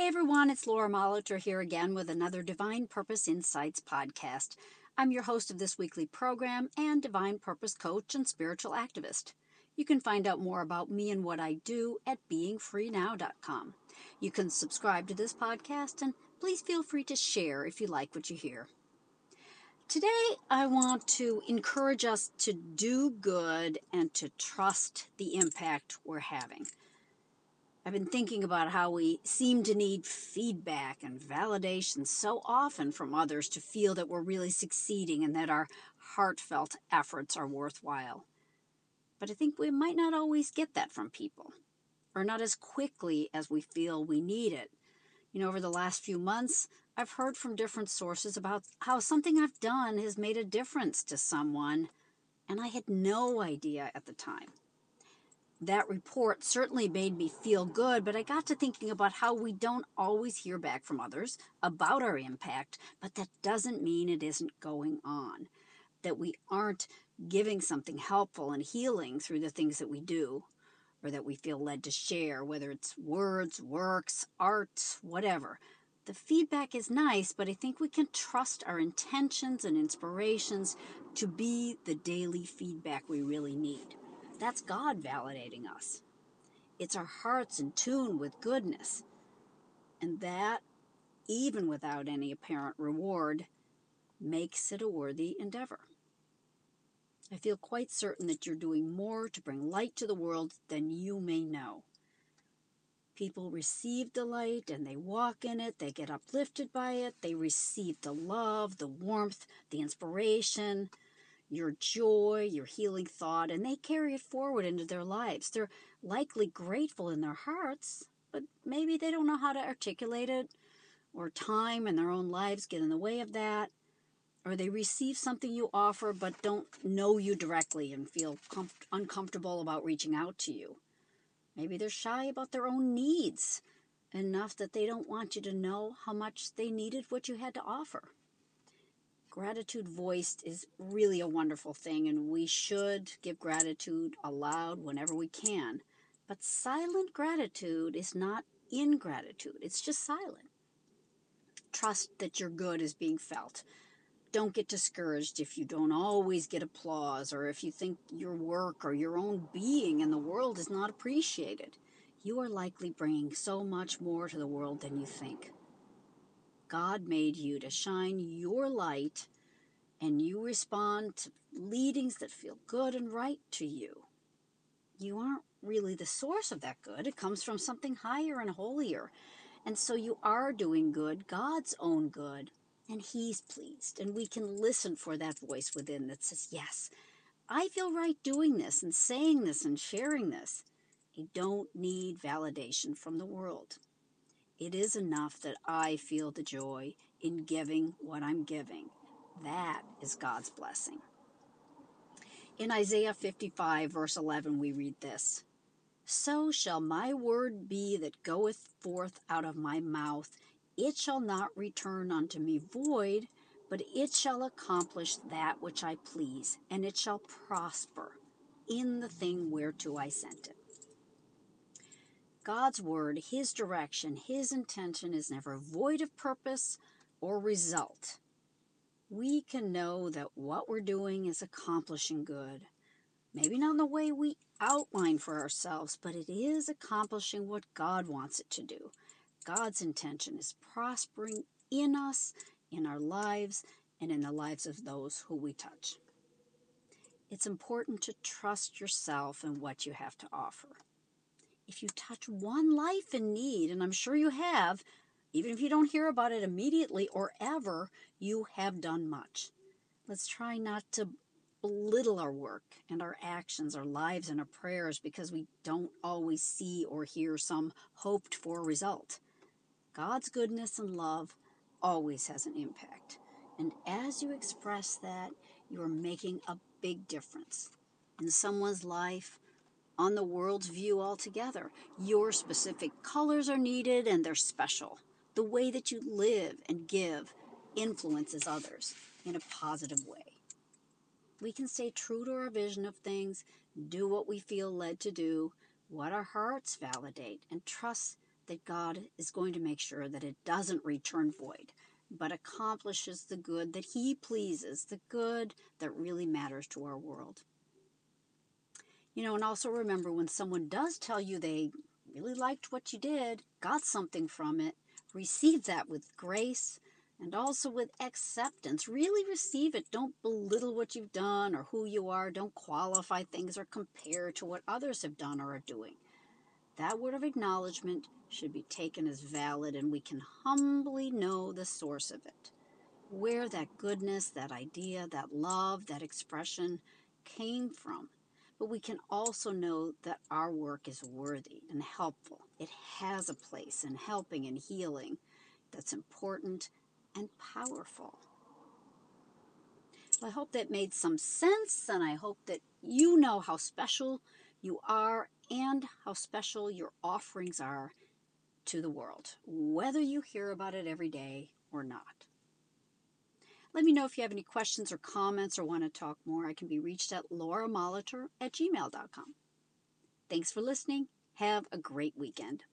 Hey everyone, it's Laura Molitor here again with another Divine Purpose Insights podcast. I'm your host of this weekly program and Divine Purpose coach and spiritual activist. You can find out more about me and what I do at beingfreenow.com. You can subscribe to this podcast and please feel free to share if you like what you hear. Today, I want to encourage us to do good and to trust the impact we're having. I've been thinking about how we seem to need feedback and validation so often from others to feel that we're really succeeding and that our heartfelt efforts are worthwhile. But I think we might not always get that from people, or not as quickly as we feel we need it. You know, over the last few months, I've heard from different sources about how something I've done has made a difference to someone, and I had no idea at the time. That report certainly made me feel good, but I got to thinking about how we don't always hear back from others about our impact, but that doesn't mean it isn't going on. That we aren't giving something helpful and healing through the things that we do, or that we feel led to share, whether it's words, works, arts, whatever. The feedback is nice, but I think we can trust our intentions and inspirations to be the daily feedback we really need. That's God validating us. It's our hearts in tune with goodness. And that, even without any apparent reward, makes it a worthy endeavor. I feel quite certain that you're doing more to bring light to the world than you may know people receive the light and they walk in it, they get uplifted by it, they receive the love, the warmth, the inspiration, your joy, your healing thought, and they carry it forward into their lives. They're likely grateful in their hearts, but maybe they don't know how to articulate it, or time and their own lives get in the way of that. Or they receive something you offer but don't know you directly and feel com- uncomfortable about reaching out to you. Maybe they're shy about their own needs enough that they don't want you to know how much they needed what you had to offer. Gratitude voiced is really a wonderful thing, and we should give gratitude aloud whenever we can. But silent gratitude is not ingratitude, it's just silent. Trust that your good is being felt don't get discouraged if you don't always get applause or if you think your work or your own being in the world is not appreciated. You are likely bringing so much more to the world than you think. God made you to shine your light, and you respond to leadings that feel good and right to you. You aren't really the source of that good, it comes from something higher and holier. And so you are doing good, God's own good and He's pleased. And we can listen for that voice within that says, Yes, I feel right doing this and saying this and sharing this. I don't need validation from the world. It is enough that I feel the joy in giving what I'm giving. That is God's blessing. In Isaiah 55, verse 11, we read this So shall my word be that goeth forth out of my mouth it shall not return unto me void, but it shall accomplish that which I please, and it shall prosper in the thing whereto I sent it. God's word, His direction, His intention is never void of purpose or result. We can know that what we're doing is accomplishing good. Maybe not in the way we outline for ourselves, but it is accomplishing what God wants it to do. God's intention is prospering in us, in our lives, and in the lives of those who we touch. It's important to trust yourself and what you have to offer. If you touch one life in need, and I'm sure you have, even if you don't hear about it immediately or ever, you have done much. Let's try not to belittle our work and our actions, our lives, and our prayers because we don't always see or hear some hoped for result. God's goodness and love always has an impact. And as you express that, you are making a big difference in someone's life, on the world's view altogether. Your specific colors are needed and they're special. The way that you live and give influences others in a positive way. We can stay true to our vision of things, do what we feel led to do, what our hearts validate, and trust that God is going to make sure that it doesn't return void, but accomplishes the good that He pleases, the good that really matters to our world. You know, and also remember when someone does tell you they really liked what you did, got something from it, receive that with grace and also with acceptance. Really receive it. Don't belittle what you've done or who you are. Don't qualify things or compare to what others have done or are doing. That word of acknowledgement should be taken as valid, and we can humbly know the source of it. Where that goodness, that idea, that love, that expression came from. But we can also know that our work is worthy and helpful. It has a place in helping and healing that's important and powerful. Well, I hope that made some sense, and I hope that you know how special you are and how special your offerings are to the world, whether you hear about it every day or not. Let me know if you have any questions or comments or want to talk more. I can be reached at lauramolitor at gmail.com. Thanks for listening. Have a great weekend.